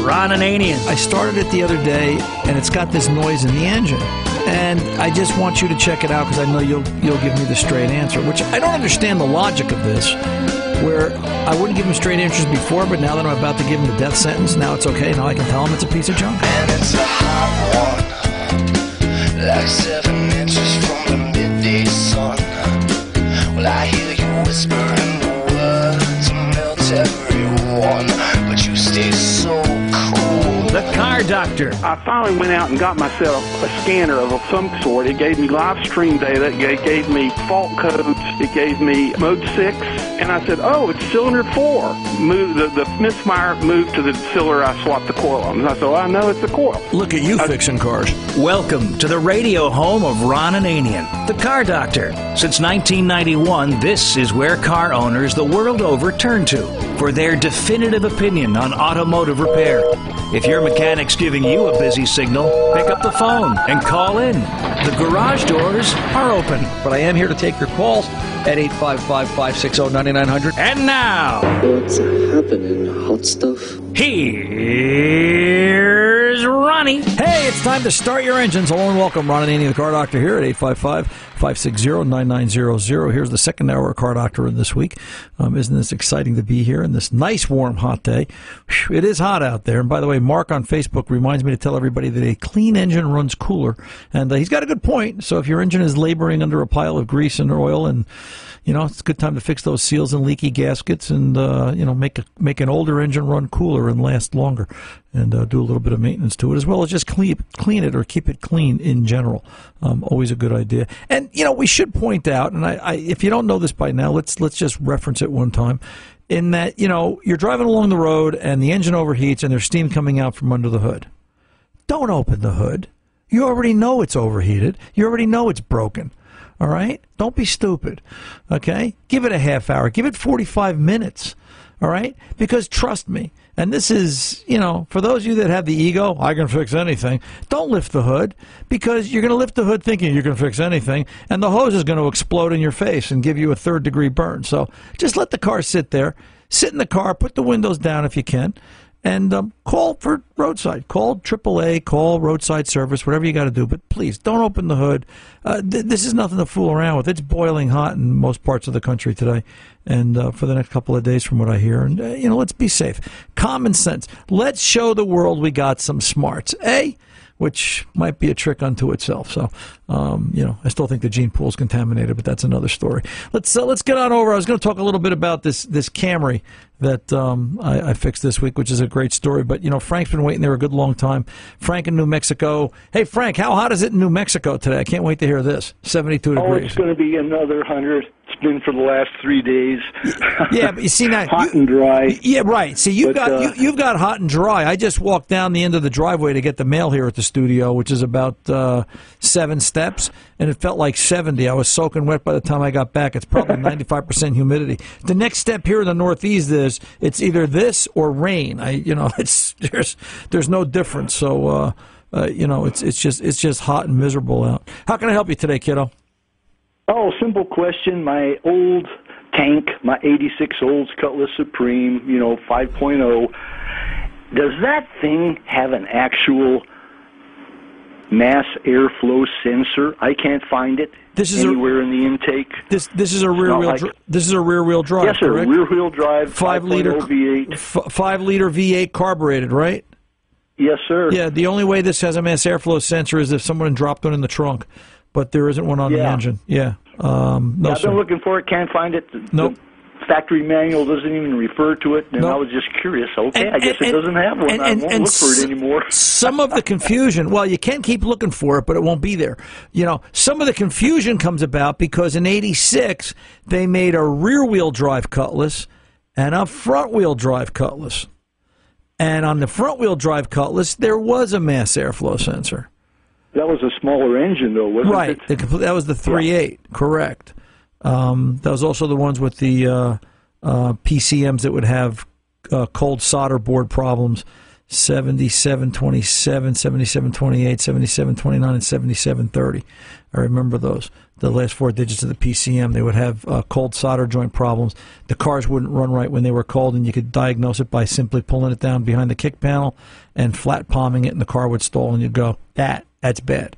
Ron Ananian. I started it the other day, and it's got this noise in the engine. And I just want you to check it out because I know you'll you'll give me the straight answer. Which I don't understand the logic of this, where I wouldn't give him straight answers before, but now that I'm about to give him the death sentence, now it's okay. Now I can tell him it's a piece of junk. And it's a hot one, like seven inches from the midday sun. Well, I hear you whispering the words to melt everyone, but you stay so cool. The Car Doctor. I finally went out and got myself a scanner of some sort. It gave me live stream data. It gave me fault codes. It gave me mode six. And I said, oh, it's cylinder four. Move, the, the misfire moved to the cylinder I swapped the coil on. And I said, well, I know it's the coil. Look at you fixing cars. Welcome to the radio home of Ron Ananian, the Car Doctor. Since 1991, this is where car owners the world over turn to for their definitive opinion on automotive repair. If your mechanic's giving you a busy signal, pick up the phone and call in. The garage doors are open. But I am here to take your calls at 855 560 9900. And now, What's happening, hot stuff? Here's Ronnie. Hey, it's time to start your engines. Hello and welcome. Ron and the Car Doctor, here at 855 560 9900. Here's the second hour of Car Doctor in this week. Um, isn't this exciting to be here in this nice, warm, hot day? Whew, It is hot out there. And by the way, Mark on Facebook reminds me to tell everybody that a clean engine runs cooler. And uh, he's got a good point. So if your engine is laboring under a pile of grease and oil and you know, it's a good time to fix those seals and leaky gaskets, and uh, you know, make a, make an older engine run cooler and last longer, and uh, do a little bit of maintenance to it as well as just clean clean it or keep it clean in general. Um, always a good idea. And you know, we should point out, and I, I, if you don't know this by now, let's let's just reference it one time. In that, you know, you're driving along the road and the engine overheats and there's steam coming out from under the hood. Don't open the hood. You already know it's overheated. You already know it's broken. All right? Don't be stupid. Okay? Give it a half hour. Give it 45 minutes. All right? Because trust me, and this is, you know, for those of you that have the ego, I can fix anything. Don't lift the hood because you're going to lift the hood thinking you can fix anything, and the hose is going to explode in your face and give you a third degree burn. So just let the car sit there. Sit in the car, put the windows down if you can, and um, call for roadside. Call AAA, call roadside service, whatever you got to do. But please don't open the hood. Uh, th- this is nothing to fool around with. It's boiling hot in most parts of the country today, and uh, for the next couple of days, from what I hear. And uh, you know, let's be safe. Common sense. Let's show the world we got some smarts. A which might be a trick unto itself. So, um, you know, I still think the gene pool is contaminated, but that's another story. Let's uh, let's get on over. I was going to talk a little bit about this this Camry that um, I, I fixed this week, which is a great story. But you know, Frank's been waiting there a good long time. Frank in New Mexico. Hey, Frank, how hot is it in New Mexico today? I can't wait to hear this. Seventy-two Oh, degrees. it's going to be another hundred. It's been for the last three days. Yeah, but you see now, hot you- and dry. Yeah, right. See, you've But, got uh, you, you've got hot and dry. I just walked down the end of the driveway to get the mail here at the studio, which is about uh, seven steps, and it felt like seventy. I was soaking wet by the time I got back. It's probably ninety five percent humidity. The next step here in the Northeast is it's either this or rain. I, you know, it's there's there's no difference. So. Uh, uh, you know, it's it's just it's just hot and miserable out. How can I help you today, kiddo? Oh, simple question. My old tank, my '86 Olds Cutlass Supreme, you know, 5.0. Does that thing have an actual mass airflow sensor? I can't find it This is a- anywhere in the intake. This this is a rear wheel. like- this is a rear wheel drive. yes, sir. correct? Rear wheel drive, five liter V8. f- five liter V8 carbureted, right? Yes, sir. Yeah. The only way this has a mass airflow sensor is if someone dropped one in the trunk, but there isn't one on the engine. Yeah. Um, no, I've sir. been looking for it. Can't find it. Nope. The factory manual doesn't even refer to it, and. I was just curious. Okay, And- I guess and- it doesn't have one. and- I won't look for it anymore. some of the confusion, well, you can keep looking for it, but it won't be there. You know, some of the confusion comes about because in 86, they made a rear wheel drive Cutlass and a front wheel drive Cutlass. And on the front wheel drive Cutlass, there was a mass airflow sensor. That was a smaller engine, though, wasn't Right. it? Compl- that was the 3.8, correct. Um, that was also the ones with the uh, uh, PCMs that would have uh, cold solder board problems. 7727, 7728, 7729, and 7730. I remember those. The last four digits of the PCM. They would have uh, cold solder joint problems. The cars wouldn't run right when they were cold, and you could diagnose it by simply pulling it down behind the kick panel and flat palming it, and the car would stall, and you'd go, that, that's bad.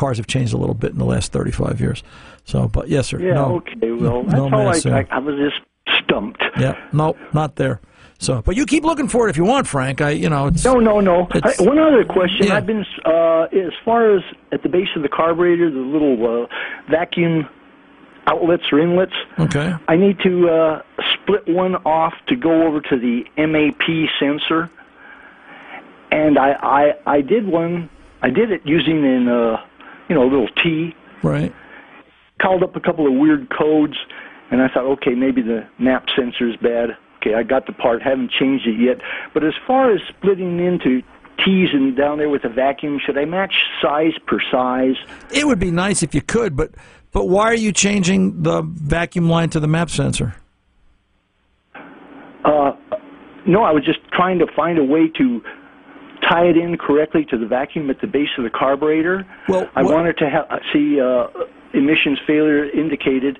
Cars have changed a little bit in the last 35 years. So, but yes, sir. Yeah, no, okay. Well, that's no all I. I, I was just stumped. Yeah, no, not there. So, but you keep looking for it if you want, Frank. I, you know, it's No, no, no. I, one other question. Yeah. I've been uh, as far as at the base of the carburetor, the little uh, vacuum outlets or inlets. okay. I need to uh, split one off to go over to the MAP sensor, and I, I I did one. I did it using an uh, you know a little T. Right. Called up a couple of weird codes, and I thought, okay, maybe the MAP sensor is bad. Okay, I got the part, haven't changed it yet. But as far as splitting into T's and down there with the vacuum, should I match size per size? It would be nice if you could, but but why are you changing the vacuum line to the map sensor? Uh, no, I was just trying to find a way to tie it in correctly to the vacuum at the base of the carburetor. Well, I what- wanted to ha- see uh, emissions failure indicated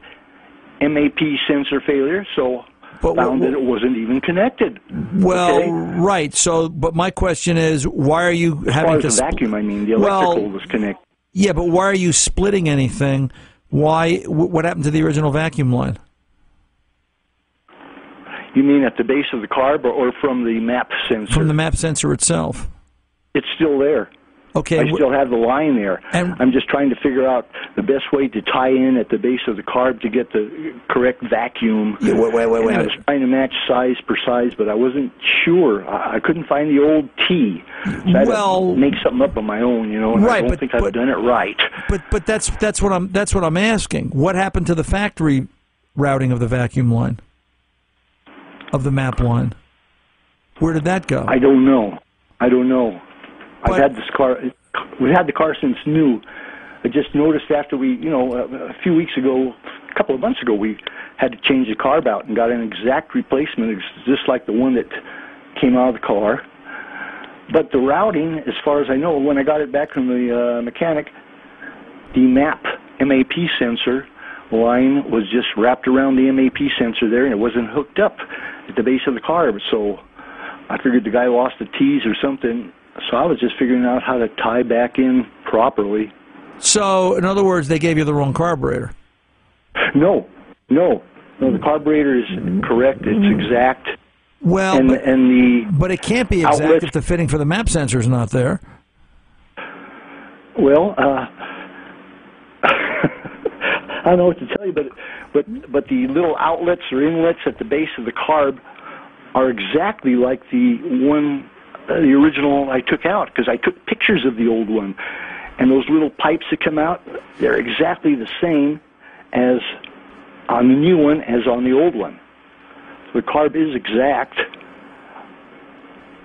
MAP sensor failure, so But found what- that it wasn't even connected. Well, Okay. right. So, but my question is, why are you As having to? the sp- vacuum, I mean, the Well- electrical was connected. Yeah, but why are you splitting anything? Why? What happened to the original vacuum line? You mean at the base of the carb or, or from the map sensor? From the map sensor itself. It's still there. Okay. I still have the line there. And- I'm just trying to figure out the best way to tie in at the base of the carb to get the correct vacuum. Yeah, wait, wait, wait, wait. I was trying to match size per size, but I wasn't sure. I, I couldn't find the old T. So Well- make something up on my own, you know. And Right, I don't but- think I've but- done it right. But but that's that's what I'm that's what I'm asking. What happened to the factory routing of the vacuum line? Of the map line? Where did that go? I don't know. I don't know. But- I've had this car. We've had the car since new. I just noticed after we, you know, a, a few weeks ago, a couple of months ago, we had to change the carb out and got an exact replacement, just like the one that came out of the car. But the routing, as far as I know, when I got it back from the uh, mechanic, the MAP MAP sensor line was just wrapped around the MAP sensor there, and it wasn't hooked up at the base of the carb. So I figured the guy lost the T's or something. So I was just figuring out how to tie back in properly. so, in other words, they gave you the wrong carburetor. No, no, no. The carburetor is correct. It's exact, Well, and but, and the but it can't be exact if the fitting for the map sensor is not there. Well, uh, I don't know what to tell you, but but but the little outlets or inlets at the base of the carb are exactly like the one, uh, the original I took out because I took pictures of the old one, and those little pipes that come out, they're exactly the same as on the new one as on the old one. So the carb is exact.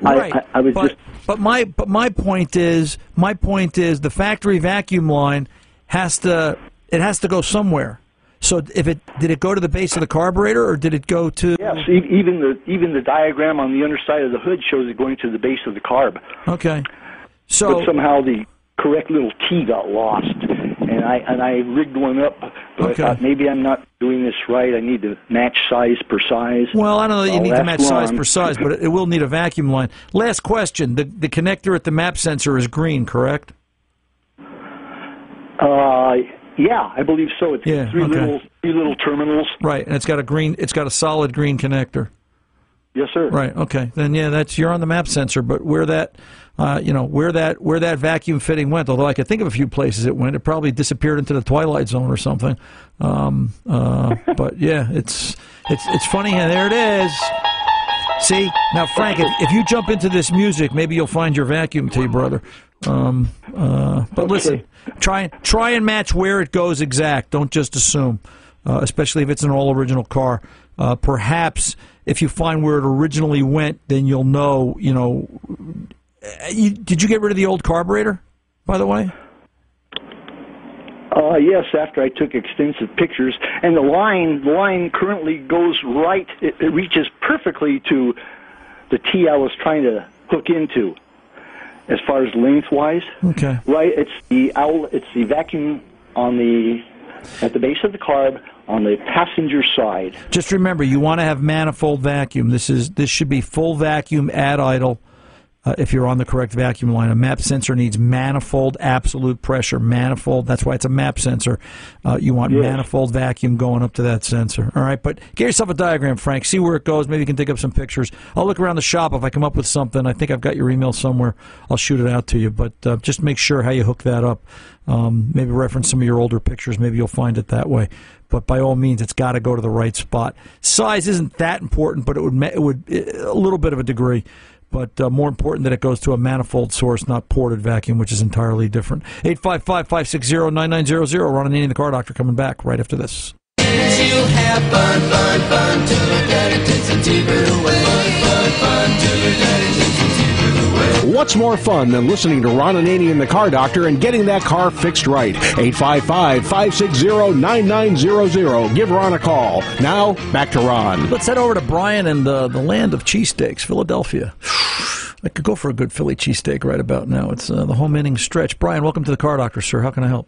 I- Right. I- I was but, just- but my but my point is my point is the factory vacuum line has to it has to go somewhere. So if it did it go to the base of the carburetor or did it go to Yes, even the even the diagram on the underside of the hood shows it going to the base of the carb. Okay. So but somehow the correct little T got lost, and I and I rigged one up. But Okay. I thought maybe I'm not doing this right. I need to match size per size. Well, I don't know that you need to match size per size, but it, it will need a vacuum line. Last question: the the connector at the map sensor is green, correct? Uh, yeah, I believe so. It's Yeah, three okay. little three little terminals. Right, and it's got a green. It's got a solid green connector. Yes, sir. Right. Okay. Then yeah, that's you're on the map sensor, but where that, uh, you know, where that where that vacuum fitting went, although I could think of a few places it went, it probably disappeared into the twilight zone or something. Um, uh, but yeah, it's it's it's funny. And there it is. See now, Frank, if, if you jump into this music, maybe you'll find your vacuum T, brother. Um, uh, but listen, try try and match where it goes exact. Don't just assume, uh, especially if it's an all original car. Uh, perhaps if you find where it originally went, then you'll know. You know, uh, you, did you get rid of the old carburetor? By the way, Uh, yes, after I took extensive pictures, and the line the line currently goes right. It, it reaches perfectly to the T I was trying to hook into, as far as lengthwise. Okay. Right, it's the owl. It's the vacuum on the at the base of the carb on the passenger side. Just remember, you want to have manifold vacuum. This is this should be full vacuum at idle. Uh, if you're on the correct vacuum line, a MAP sensor needs manifold absolute pressure. Manifold. That's why it's a MAP sensor. Uh, you want Yes. manifold vacuum going up to that sensor. All right, but get yourself a diagram, Frank. See where it goes. Maybe you can dig up some pictures. I'll look around the shop if I come up with something. I think I've got your email somewhere. I'll shoot it out to you. But uh, just make sure how you hook that up. Um, maybe reference some of your older pictures. Maybe you'll find it that way. But by all means, it's got to go to the right spot. Size isn't that important, but it would it would a little bit of a degree. But uh, more important that it goes to a manifold source, not ported vacuum, which is entirely different. 855 560 9900. Ron Ananian, the car doctor, coming back right after this. What's more fun than listening to Ron Ananian and the Car Doctor and getting that car fixed right? 855-560-9900. Give Ron a call. Now, back to Ron. Let's head over to Brian and uh, the land of cheesesteaks, Philadelphia. I could go for a good Philly cheesesteak right about now. It's uh, the home inning stretch. Brian, welcome to the car doctor, sir. How can I help?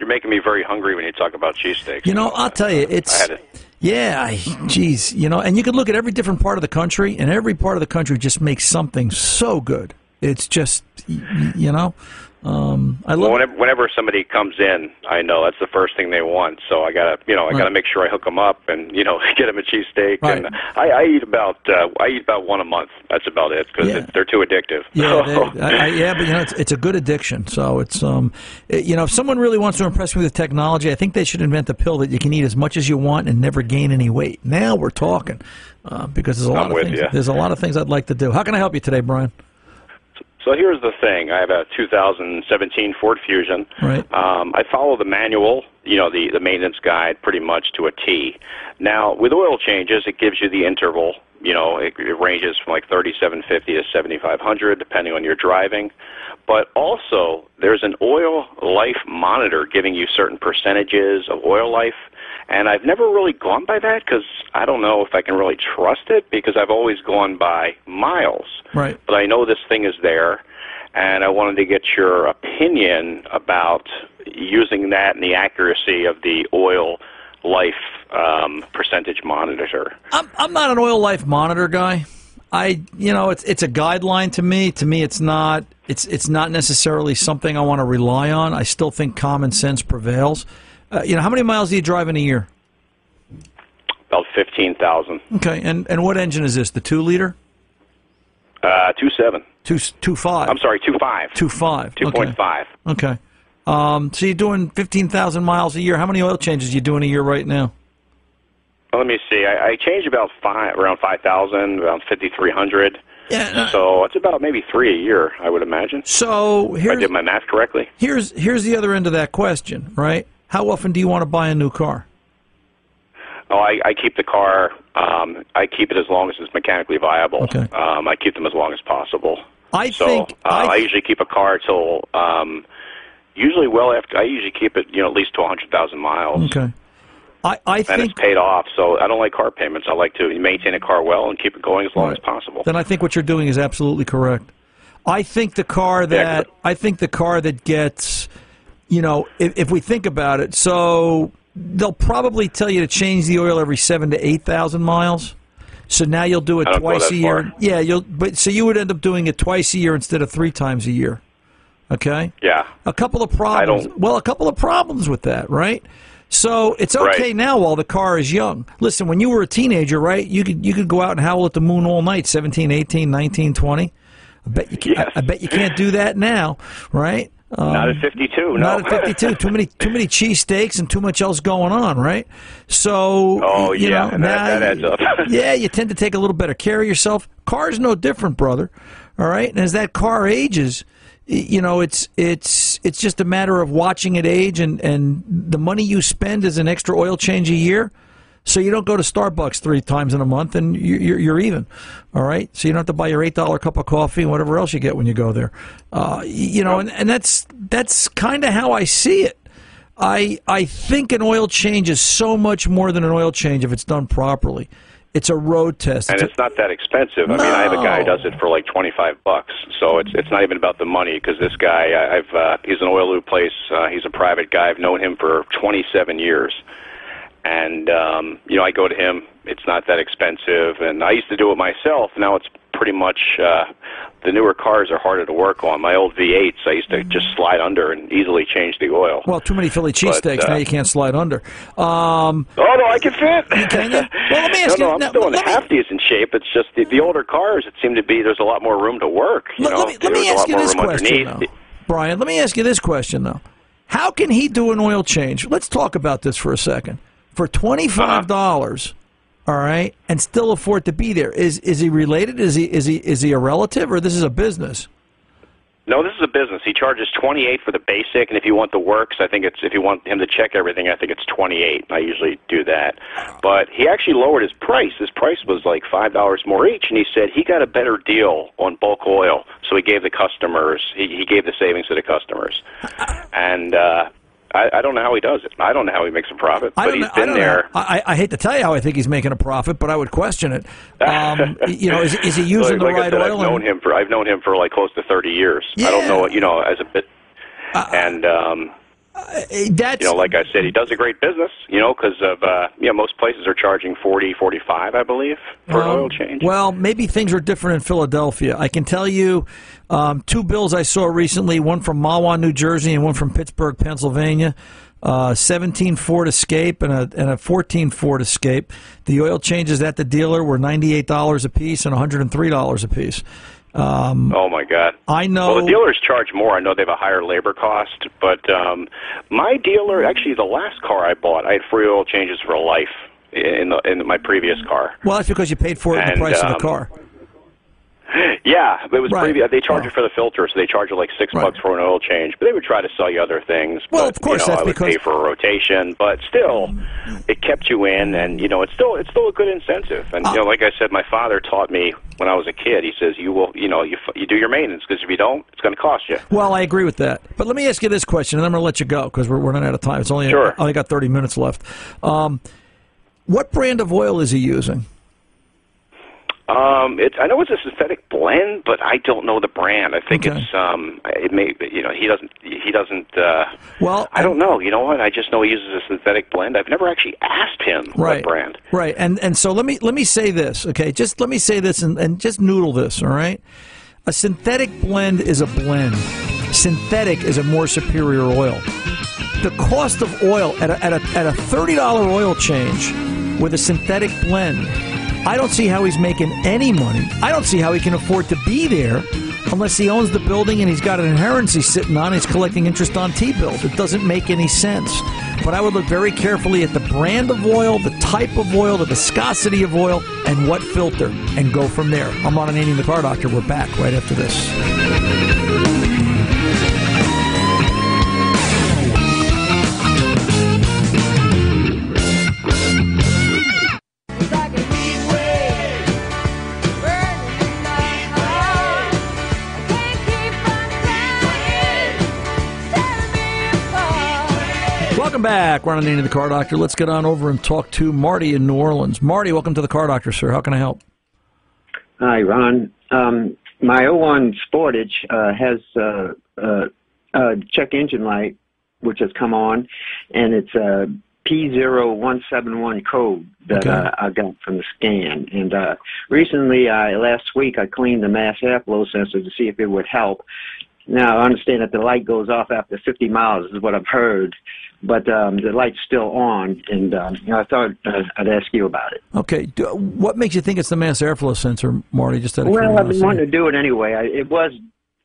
You're making me very hungry when you talk about cheesesteaks. You know, I'll tell you, I it's had it. yeah, I- geez, you know, and you can look at every different part of the country, and every part of the country just makes something so good. It's just, you know, um, I Well, love. whenever, whenever somebody comes in, I know that's the first thing they want. So I gotta, you know, I Right. gotta make sure I hook them up and you know get them a cheesesteak. Right. And I, I eat about, uh, I eat about one a month. That's about it because Yeah. they're too addictive. Yeah, they, I, I, yeah, but you know, it's, it's a good addiction. So it's, um, it- you know, if someone really wants to impress me with technology, I think they should invent a pill that you can eat as much as you want and never gain any weight. Now we're talking, uh, because there's a lot I'm of things. ya. There's a lot of things I'd like to do. How can I help you today, Brian? So here's the thing: I have a 2017 Ford Fusion. Right. Um, I follow the manual, you know, the the maintenance guide, pretty much to a T. Now, with oil changes, it gives you the interval. You know, it, it ranges from like 3750 to 7500, depending on your driving. But also, there's an oil life monitor giving you certain percentages of oil life. And I've never really gone by that because I don't know if I can really trust it because I've always gone by miles Right. but I know this thing is there, and I wanted to get your opinion about using that and the accuracy of the oil life um, percentage monitor. I'm, I'm not an oil life monitor guy. I, you know, it's it's a guideline to me. To me, it's not it's it's not necessarily something I want to rely on. I still think common sense prevails. Uh, you know, how many miles do you drive in a year? About fifteen thousand. Okay, and and what engine is this? The two liter, Uh, two seven. two two five, I'm sorry, two five. two five, Two point five. Okay. Um, so you're doing fifteen thousand miles a year. How many oil changes are you doing a year right now? Well, let me see. I, I changed about five, around five thousand, around fifty three hundred. Yeah. So it's about maybe three a year, I would imagine. So I did my math correctly. here's here's the other end of that question, right? How often do you want to buy a new car? Oh, I, I keep the car. Um, I keep it as long as it's mechanically viable. Okay. Um, I keep them as long as possible. I so think uh, I I, usually keep a car till um, usually well after. I usually keep it, you know, at least to a 100,000 miles, Okay. I, I and think it's paid off. So I don't like car payments. I like to maintain a car well and keep it going as long Right. as possible. then I think what you're doing is absolutely correct. I think the car that I think the car that gets, you know, if, if we think about it, so they'll probably tell you to change the oil every seven to eight thousand miles. So now you'll do it I don't go twice a year. far. Yeah, you'll. But so you would end up doing it twice a year instead of three times a year. Okay. yeah. A couple of problems. Well, a couple of problems with that, right? So it's okay Right. now while the car is young. Listen, when you were a teenager, right? You could you could go out and howl at the moon all night, 17, 18, 19, 20. I bet you can, Yes. I, I bet you can't do that now, right? Um, Not at 52. No. not at 52. Too many too many cheesesteaks and too much else going on, right? So Oh, you yeah, know, that- that adds up. yeah, you tend to take a little better care of yourself. Car's no different, brother. All right, and as that car ages, you know it's it's it's just a matter of watching it age, and and the money you spend is an extra oil change a year. So you don't go to Starbucks three times in a month, and you- you're, you're even. All right. So you don't have to buy your eight dollar cup of coffee and whatever else you get when you go there. Uh, you know, and, and that's that's kind of how I see it. I I think an oil change is so much more than an oil change if it's done properly. It's a road test. and It's it's not that expensive. I mean, I have a guy who does it for like twenty five bucks, so it's it's not even about the money because this guy, I, I've uh, he's an oil lube place. Uh, he's a private guy. I've known him for twenty seven years, and um, you know, I go to him. It's not that expensive, and I used to do it myself. Now it's pretty much uh, the newer cars are harder to work on. My old V8s, I used to just slide under and easily change the oil. well, too many Philly cheesesteaks. uh, now you can't slide under. Um, Oh no, I can fit. Can you? Well, let me ask no, you- No, I'm still in let me- half decent shape. It's just the, the older cars. It seemed to be there's a lot more room to work. Let, let me, let me ask you this question, though. Brian, let me ask you this question, though. How can he do an oil change? Let's talk about this for a second. For $25, dollars all right, and still afford to be there. Is is he related? Is he is he is he a relative or this is a business? No, this is a business. He charges 28 for the basic, and if you want the works, I think it's if you want him to check everything, I think it's 28. I usually do that. But he actually lowered his price. His price was like five dollars more each, and he said he got a better deal on bulk oil, so he gave the customers. He, he gave the savings to the customers, and. uh I, I don't know how he does it. I don't know how he makes a profit, but he's I been don't there. I, I hate to tell you how I think he's making a profit, but I would question it. Um, you know, is, is he using like, the like right I said, oil? I've known him for I've known him for like close to thirty years. I don't know, what you know, as a bit, and um, that's you know, like I said, he does a great business. You know, because of uh, you know, most places are charging forty, forty-five, I believe, for an Um, oil change. Well, maybe things are different in Philadelphia. I can tell you um, two bills I saw recently one from Mahwah, New Jersey, and one from Pittsburgh, Pennsylvania. Uh, 17 Ford Escape and a, and a 14 Ford Escape. The oil changes at the dealer were $98 a piece and $103 a piece. Um, oh my God! I know. Well, the dealers charge more. I know they have a higher labor cost, but um, my dealer, actually, the last car I bought, I had free oil changes for life in the, in my previous car. well, that's because you paid for it in the And, price of um, the car. Yeah, it was Right. previous. They charge you for the filter, so they charge you like six Right. bucks for an oil change. But they would try to sell you other things. Well, but, of course, you know, that's I would because- pay for a rotation, but still, it kept you in, and you know, it's still it's still a good incentive. And Uh, you know, like I said, my father taught me when I was a kid. He says you will, you know, you you do your maintenance because if you don't, it's going to cost you. Well, I agree with that. But let me ask you this question, and I'm going to let you go because we're running out of time. It's only Sure. I only got 30 minutes left. Um, what brand of oil is he using? Um, it's I know it's a synthetic blend, but I don't know the brand. I think Okay. it's um, it may you know he doesn't he doesn't. Uh, Well, I don't know. You know what? I just know he uses a synthetic blend. I've never actually asked him right what brand. right and and so let me let me say this okay just let me say this and, and just noodle this all right a synthetic blend is a blend synthetic is a more superior oil the cost of oil at a, at a, at a $30 oil change with a synthetic blend i don't see how he's making any money i don't see how he can afford to be there unless he owns the building and he's got an inheritance he's sitting on he's collecting interest on t-bills it doesn't make any sense but I would look very carefully at the brand of oil, the type of oil, the viscosity of oil, and what filter, and go from there. I'm Ron Ananian, the Car Doctor. We're back right after this. Back. Ron Ananian, the Car Doctor. Let's get on over and talk to Marty in New Orleans. Marty, welcome to the Car Doctor, sir. How can I help? Hi, Ron. Um, my 01 Sportage uh, has uh, uh, uh, check engine light, which has come on, and it's a P0171 code that Okay. uh, I got from the scan. And uh, recently, I last week, I cleaned the mass airflow sensor to see if it would help. Now, I understand that the light goes off after 50 miles, is what I've heard, but um, the light's still on, and um, you know, I thought uh, I'd ask you about it. Okay. Do, what makes you think it's the mass airflow sensor, Marty? Just out of Well, I've been wanting to do it anyway. I, it was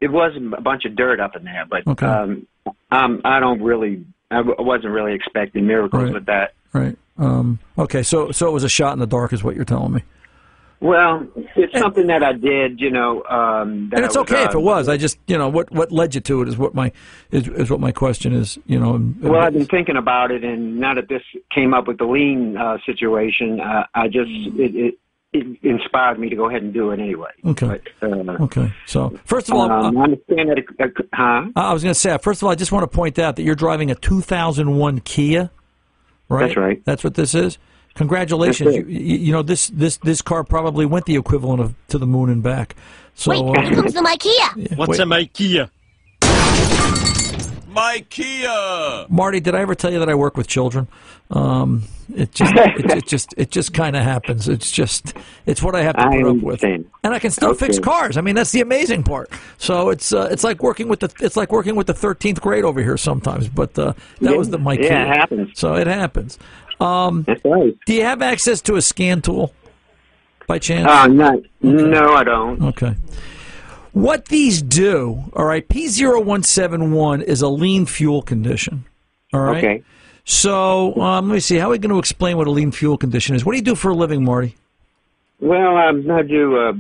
it was a bunch of dirt up in there, but Okay. um, um, I don't really. I w- wasn't really expecting miracles Right. with that. Right. Um, okay. So, so it was a shot in the dark, is what you're telling me. Well, it's something that I did, you know. Um, that And it's was, okay uh, if it was. I just, you know, what what led you to it is what my is, is what my question is. You know. and- Well, I've been thinking about it, and now that this came up with the lean uh, situation, uh, I just it, it, it inspired me to go ahead and do it anyway. Okay. But, uh, Okay. So, first of all, um, uh, I understand that. It, uh, huh? I was going to say, first of all, I just want to point out that you're driving a 2001 Kia, right? That's right. That's what this is. Congratulations! You, you, you know this this this car probably went the equivalent of to the moon and back. So Wait, uh, here comes the Ikea. What's a IKEA? My Ikea. Marty, did I ever tell you that I work with children? Um, it just it, it just it just kind of happens. It's just it's what I have to I put up with, and I can still fix cars. I mean, that's the amazing part. So it's uh, it's like working with the it's like working with the thirteenth grade over here sometimes. But uh, that Yeah, was the my yeah, it happens. So it happens. Um, That's right. Do you have access to a scan tool by chance? Uh, not, no, I don't. Okay. What these do, all right, P0171 is a lean fuel condition. All right. Okay. So um, let me see. How are we going to explain what a lean fuel condition is? What do you do for a living, Marty? Well, um, I do uh,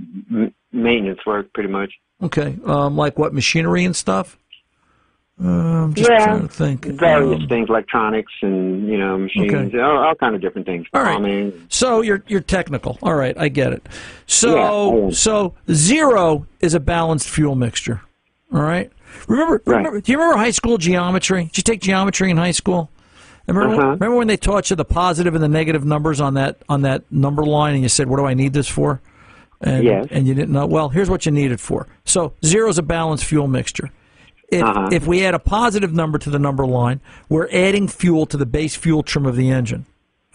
maintenance work pretty much. Okay. Um, like what, machinery and stuff? Um, just yeah, trying to think. various Um, things, electronics and you know machines, Okay. all, all kind of different things. All right. Plumbing. So you're you're technical. All right, I get it. So am. so zero is a balanced fuel mixture. All right. Remember, Right. remember do you remember high school geometry? Did you take geometry in high school? Remember, Uh-huh. remember when they taught you the positive and the negative numbers on that on that number line, and you said, "What do I need this for?" And, Yes. and you didn't know. Well, here's what you need it for. So zero is a balanced fuel mixture. If, Uh-huh. if we add a positive number to the number line, we're adding fuel to the base fuel trim of the engine.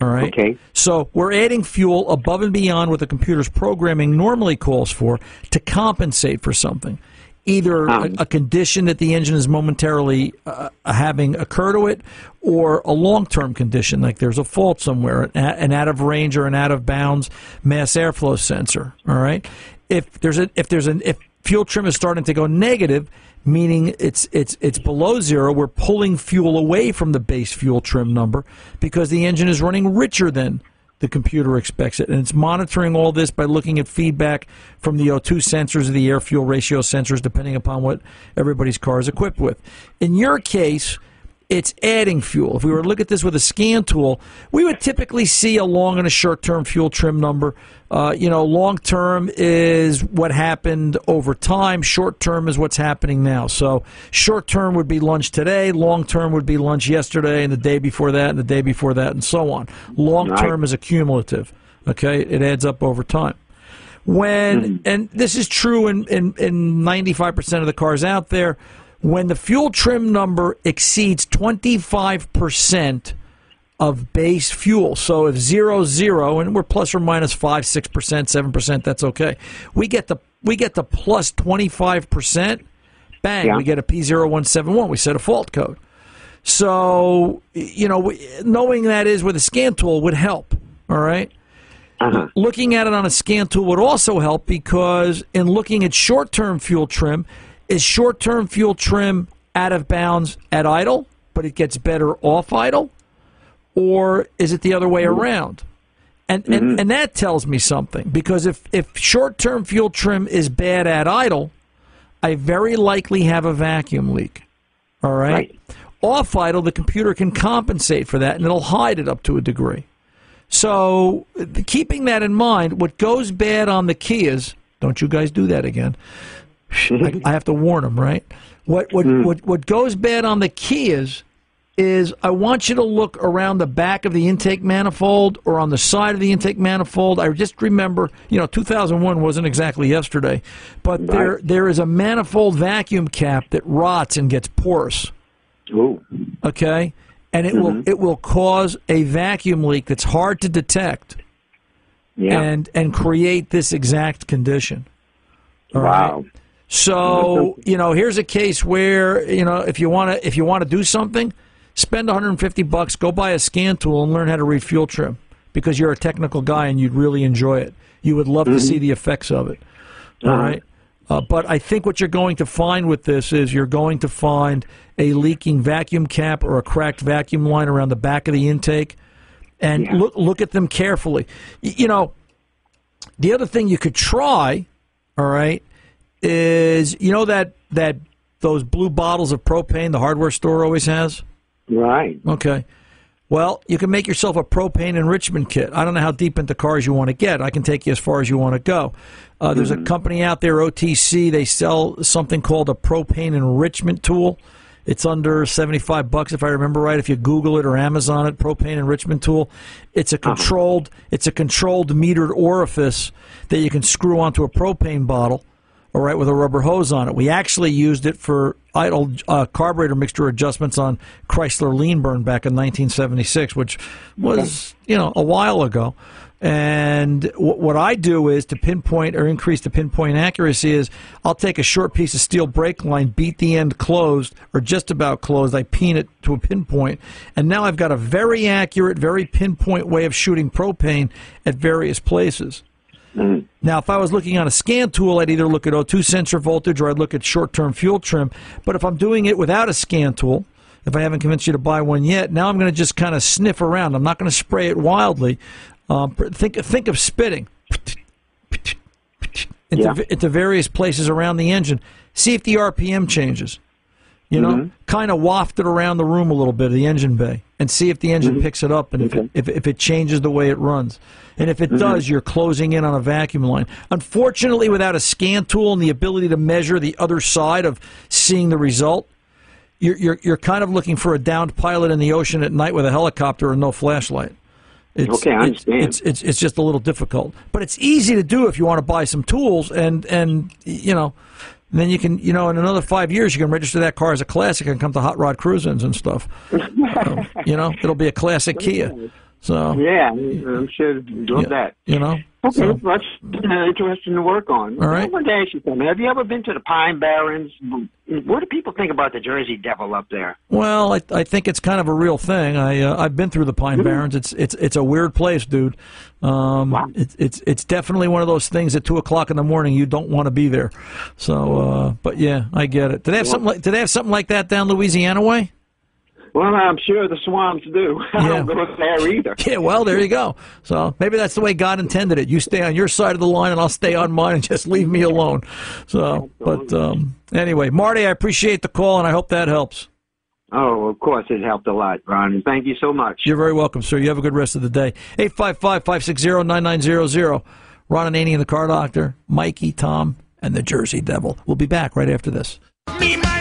All right. Okay. So we're adding fuel above and beyond what the computer's programming normally calls for to compensate for something. Either a, Um. a condition that the engine is momentarily uh, having occur to it, or a long-term condition like there's a fault somewhere, an, an out of range or an out of bounds mass airflow sensor. All right. If there's a if there's an if fuel trim is starting to go negative, meaning it's it's it's below zero, we're pulling fuel away from the base fuel trim number because the engine is running richer than the computer expects it. And it's monitoring all this by looking at feedback from the O2 sensors or the air fuel ratio sensors, depending upon what everybody's car is equipped with. In your case, it's adding fuel. If we were to look at this with a scan tool, we would typically see a long and a short term fuel trim number. Uh, you know, long term is what happened over time. Short term is what's happening now. So, short term would be lunch today. Long term would be lunch yesterday, and the day before that, and the day before that, and so on. Long term is accumulative. Okay, it adds up over time. When and this is true in in in ninety five percent of the cars out there, when the fuel trim number exceeds twenty five percent of base fuel. So if zero zero and we're plus or minus five, six percent, seven percent, that's okay. We get the we get the plus twenty five percent, bang, Yeah. we get a P zero one seven one. We set a fault code. So you know, knowing that is with a scan tool would help. All right. Uh-huh. Looking at it on a scan tool would also help because in looking at short term fuel trim, is short term fuel trim out of bounds at idle, but it gets better off idle? Or is it the other way around? And, and, mm-hmm. and that tells me something because if, if short term fuel trim is bad at idle, I very likely have a vacuum leak. All right? Right. Off idle, the computer can compensate for that and it'll hide it up to a degree. So, keeping that in mind, what goes bad on the Kias, don't you guys do that again. I, I have to warn them, right? What what, mm. what what goes bad on the Kias is I want you to look around the back of the intake manifold or on the side of the intake manifold. I just remember, you know, 2001 wasn't exactly yesterday, but there there is a manifold vacuum cap that rots and gets porous. Ooh. Okay, and it will mm-hmm. it will cause a vacuum leak that's hard to detect Yeah. and and create this exact condition. All right? So you know, here's a case where you know if you want to if you want to do something, spend 150 bucks, go buy a scan tool and learn how to read fuel trim because you're a technical guy and you'd really enjoy it. You would love to see the effects of it. All right. Uh, but I think what you're going to find with this is you're going to find a leaking vacuum cap or a cracked vacuum line around the back of the intake, and Yeah. look look at them carefully. Y- you know, the other thing you could try, all right, is you know that that those blue bottles of propane the hardware store always has. Right. Okay. Well, you can make yourself a propane enrichment kit. I don't know how deep into cars you want to get. I can take you as far as you want to go. Uh, there's a company out there, OTC. They sell something called a propane enrichment tool. It's under 75 bucks if I remember right. If you Google it or Amazon it, propane enrichment tool. It's a controlled, it's a controlled metered orifice that you can screw onto a propane bottle, all right, with a rubber hose on it. We actually used it for idle uh, carburetor mixture adjustments on Chrysler lean burn back in 1976, which was, you know, a while ago. And w- what I do is to pinpoint or increase the pinpoint accuracy is I'll take a short piece of steel brake line, beat the end closed or just about closed. I peen it to a pinpoint, and now I've got a very accurate, very pinpoint way of shooting propane at various places. Now, if I was looking on a scan tool, I'd either look at O2 sensor voltage or I'd look at short-term fuel trim. But if I'm doing it without a scan tool, if I haven't convinced you to buy one yet, now I'm going to just kind of sniff around. I'm not going to spray it wildly. Um, think think of spitting into, Yeah. into various places around the engine. See if the RPM changes. You know, Mhm. kind of waft it around the room a little bit, of the engine bay, and see if the engine picks it up and if, it, if, if it changes the way it runs. And if it does, you're closing in on a vacuum line. Unfortunately, without a scan tool and the ability to measure the other side of seeing the result, you're, you're, you're kind of looking for a downed pilot in the ocean at night with a helicopter and no flashlight. It's, Okay, I understand. It's, it's it's just a little difficult, but it's easy to do if you want to buy some tools and and you know, then you can you know in another five years you can register that car as a classic and come to hot rod cruisins and stuff. So, you know, it'll be a classic Kia. So Yeah, I'm sure love Yeah. that. you know, Okay, So- that's uh, interesting to work on. All right. I wanted to ask you something. Have you ever been to the Pine Barrens? What do people think about the Jersey Devil up there? Well, I, I think it's kind of a real thing. I uh, I've been through the Pine Barrens. It's it's it's a weird place, dude. Um, it's it's it's definitely one of those things at two o'clock in the morning you don't want to be there. So, uh, but yeah, I get it. Do they have something like Do they have something like that down Louisiana way? Well, I'm sure the swamps do. I don't go there either. Yeah, well, there you go. So maybe that's the way God intended it. You stay on your side of the line, and I'll stay on mine, and just leave me alone. So, but um, anyway, Marty, I appreciate the call, and I hope that helps. Oh, of course, it helped a lot, Ron. Thank you so much. You're very welcome, sir. You have a good rest of the day. 855-560-9900. Ron Ananian and the Car Doctor, Mikey, Tom, and the Jersey Devil. We'll be back right after this. Me mind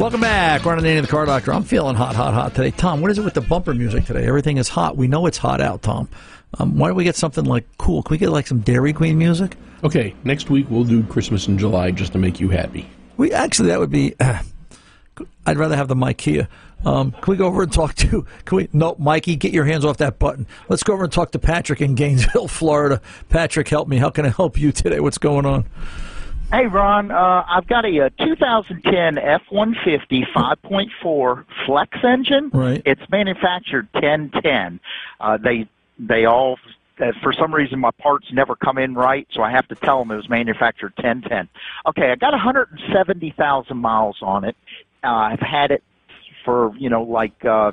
Welcome back, Ron Ananian and the Car Doctor. I'm feeling hot, hot, hot today. Tom, what is it with the bumper music today? Everything is hot. We know it's hot out, Tom. Um, why don't we get something like cool? Can we get like some Dairy Queen music? Okay, next week we'll do Christmas in July just to make you happy. We actually that would be. I'd rather have the Mikea. Um, can we go over and talk to? Can we? No, Mikey, get your hands off that button. Let's go over and talk to Patrick in Gainesville, Florida. Patrick, help me. How can I help you today? What's going on? Hey, Ron, uh, I've got a, uh 2010 F-150 5.4 flex engine. Right. It's manufactured 1010. Uh, they they all uh, for some reason my parts never come in right, so I have to tell them it was manufactured 1010. Okay, I got 170,000 miles on it. Uh, I've had it for you know like uh,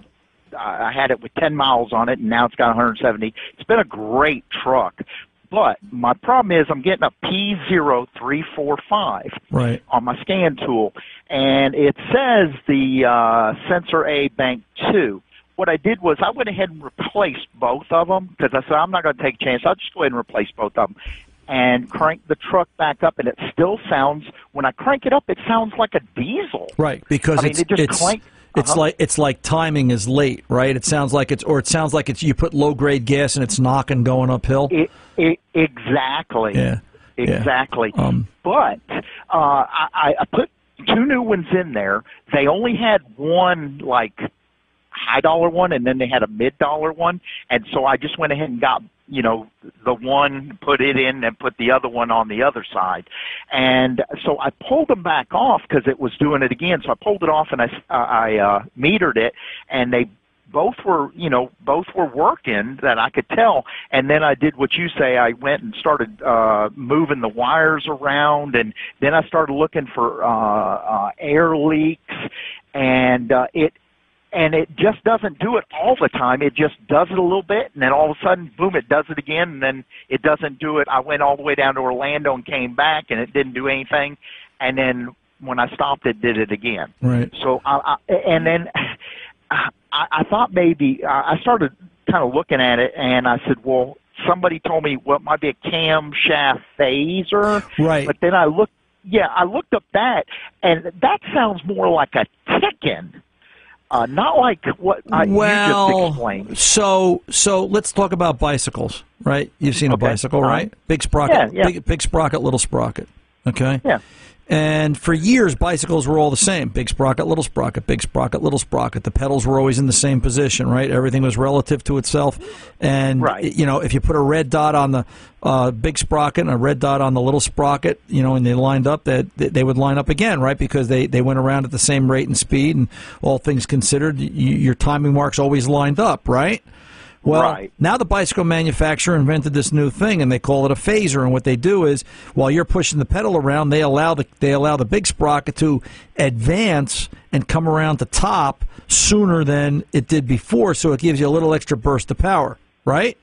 I I had it with 10 miles on it, and now it's got 170. It's been a great truck. But my problem is I'm getting a P0345 Right. on my scan tool, and it says the uh, sensor A bank 2. What I did was I went ahead and replaced both of them because I said I'm not going to take a chance. I'll just go ahead and replace both of them and crank the truck back up, and it still sounds. When I crank it up, it sounds like a diesel. Right, because I mean, it just it's clank- it's Uh-huh. like it's like timing is late, right? It sounds like it's or it sounds like it's you put low grade gas and it's knocking going uphill. It, it, exactly. Yeah. yeah. Exactly. Um, But uh, I, I put two new ones in there. They only had one like high dollar one, and then they had a mid dollar one. And so I just went ahead and got you know the one, put it in, and put the other one on the other side. And so I pulled them back off because it was doing it again. So I pulled it off and I I uh, metered it, and they both were you know both were working that I could tell and then I did what you say I went and started uh moving the wires around and then I started looking for uh uh air leaks and uh it and it just doesn't do it all the time it just does it a little bit and then all of a sudden boom it does it again and then it doesn't do it I went all the way down to Orlando and came back and it didn't do anything and then when I stopped it did it again Right. so I, I and then I, I thought maybe I I started kind of looking at it, and I said, "Well, somebody told me well, it might be a camshaft phaser." Right. But then I looked, yeah, I looked up that, and that sounds more like a tick-in, uh, not like what uh, you just well, explained. so so let's talk about bicycles, right? You've seen a bicycle, Uh-huh. right? Big sprocket, Yeah, yeah. Big, big sprocket, little sprocket. Okay. Yeah. And for years, bicycles were all the same: big sprocket, little sprocket, big sprocket, little sprocket. The pedals were always in the same position, right? Everything was relative to itself. And you know, if you put a red dot on the uh, big sprocket and a red dot on the little sprocket, you know, and they lined up, that they, they would line up again, right? Because they they went around at the same rate and speed, and all things considered, y your timing marks always lined up, right? Well, Right. now the bicycle manufacturer invented this new thing, and they call it a phaser. And what they do is, while you're pushing the pedal around, they allow the they allow the big sprocket to advance and come around the top sooner than it did before. So it gives you a little extra burst of power, right?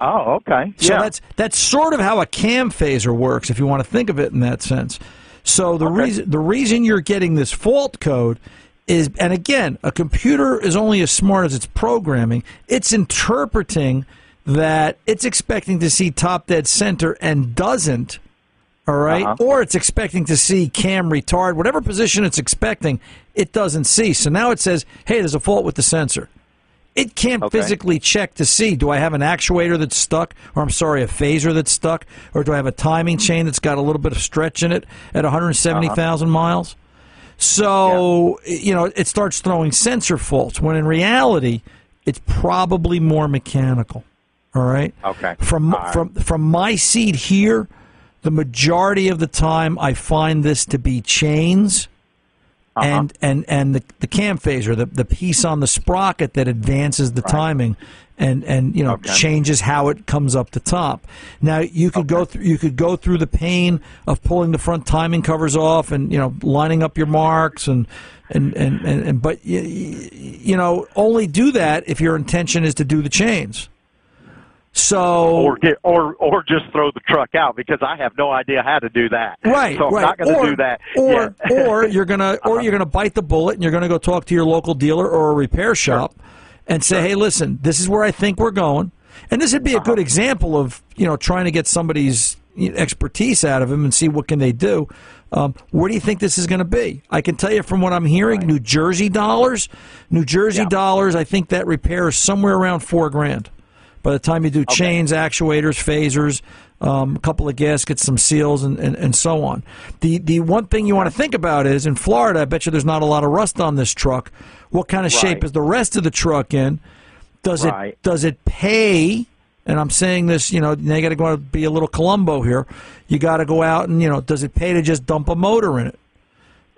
Oh, okay. So yeah. that's that's sort of how a cam phaser works, if you want to think of it in that sense. So the reason the reason you're getting this fault code is, and again, a computer is only as smart as its programming. It's interpreting that it's expecting to see top dead center and doesn't. All right? Uh-huh. or it's expecting to see cam retard, whatever position it's expecting, it doesn't see. So now it says, "Hey, there's a fault with the sensor." It can't Okay. physically check to see do I have an actuator that's stuck, or I'm sorry, a phaser that's stuck, or do I have a timing chain that's got a little bit of stretch in it at 170,000 miles? So, you know, it starts throwing sensor faults when in reality, it's probably more mechanical. All right? Okay. From right. from from my seat here, the majority of the time I find this to be chains Uh-huh. and and and the the cam phaser, the the piece on the sprocket that advances the timing and and you know Okay. changes how it comes up the top. Now you could go through you could go through the pain of pulling the front timing covers off and you know lining up your marks and and and and, and but you, you know only do that if your intention is to do the chains. So or get or or just throw the truck out because I have no idea how to do that. Right, So I'm right. not going to do that. Or Yeah. or you're gonna or you're gonna bite the bullet and you're gonna go talk to your local dealer or a repair shop and say, hey, listen, this is where I think we're going. And this would be a Uh-huh. good example of you know trying to get somebody's expertise out of them and see what can they do. Um, where do you think this is going to be? I can tell you from what I'm hearing, New Jersey dollars, New Jersey dollars. I think that repair is somewhere around four grand. By the time you do chains, actuators, phasers, um, a couple of gaskets, some seals, and, and, and so on. The the one thing you want to think about is in Florida, I bet you there's not a lot of rust on this truck. What kind of shape is the rest of the truck in? Does Right. it does it pay? And I'm saying this, you know, you got to go out be a little Columbo here. You got to go out and you know, does it pay to just dump a motor in it?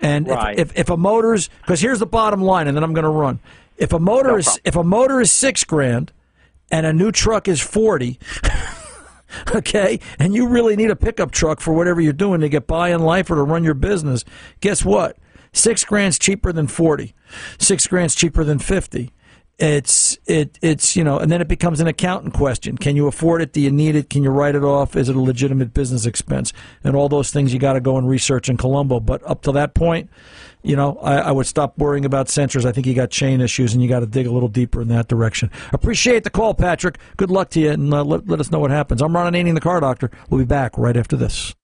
And if- Right. if, if a motor's because here's the bottom line, and then I'm going to run. If a motor No is problem. if a motor is six grand, and a new truck is forty, okay, and you really need a pickup truck for whatever you're doing to get by in life or to run your business, guess what? Six grand's cheaper than forty. Six grand's cheaper than fifty. It's it it's you know, and then it becomes an accountant question. Can you afford it? Do you need it? Can you write it off? Is it a legitimate business expense? And all those things you got to go and research in Colombo. But up to that point, you know, I, I would stop worrying about sensors. I think you got chain issues, and you got to dig a little deeper in that direction. Appreciate the call, Patrick. Good luck to you, and uh, let, let us know what happens. I'm Ron Ananian, the car doctor. We'll be back right after this.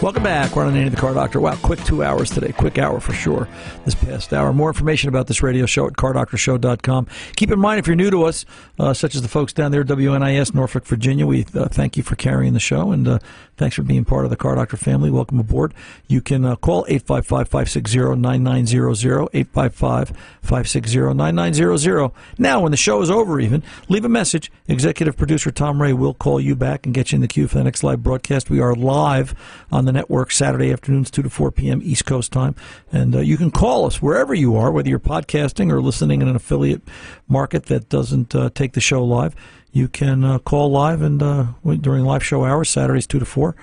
Child back. We're on the Ron of the car doctor. Wow, quick two hours today. Quick hour for sure this past hour. More information about this radio show at cardoctorshow.com. Keep in mind, if you're new to us, uh, such as the folks down there WNIS, Norfolk, Virginia, we uh, thank you for carrying the show and uh, thanks for being part of the Car Doctor family. Welcome aboard. You can uh, call 855 560 9900, 855 560 9900. Now, when the show is over, even, leave a message. Executive producer Tom Ray will call you back and get you in the queue for the next live broadcast. We are live on the network Saturday afternoons, 2 to 4 p.m. East Coast time. And uh, you can call us wherever you are, whether you're podcasting or listening in an affiliate market that doesn't uh, take the show live. You can uh, call live and uh, during live show hours, Saturdays 2 to 4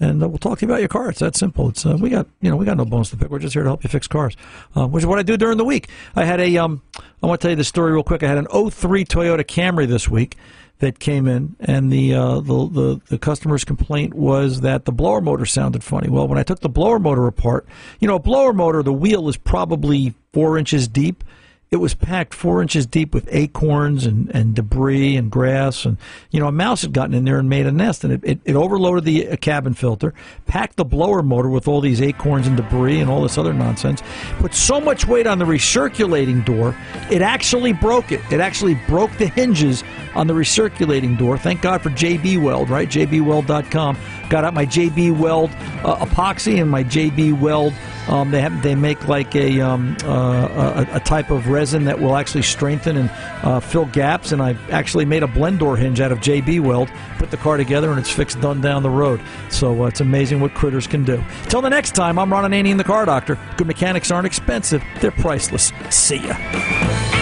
and uh, we'll talk to you about your car. It's that simple. It's uh, we got you know we got no bones to pick. We're just here to help you fix cars, uh, which is what I do during the week. I had a um, I want to tell you the story real quick. I had an 03 Toyota Camry this week that came in, and the, uh, the the the customer's complaint was that the blower motor sounded funny. Well, when I took the blower motor apart, you know, a blower motor, the wheel is probably four inches deep it was packed four inches deep with acorns and, and debris and grass. And, you know, a mouse had gotten in there and made a nest. And it, it, it overloaded the uh, cabin filter, packed the blower motor with all these acorns and debris and all this other nonsense, put so much weight on the recirculating door, it actually broke it. It actually broke the hinges on the recirculating door. Thank God for JB Weld, right? JBWeld.com. Got out my JB Weld uh, epoxy and my JB Weld. Um, they have, they make like a, um, uh, a a type of resin that will actually strengthen and uh, fill gaps. And I actually made a blend door hinge out of JB Weld. Put the car together and it's fixed, done down the road. So uh, it's amazing what critters can do. Till the next time, I'm Ron Ananian the Car Doctor. Good mechanics aren't expensive; they're priceless. See ya.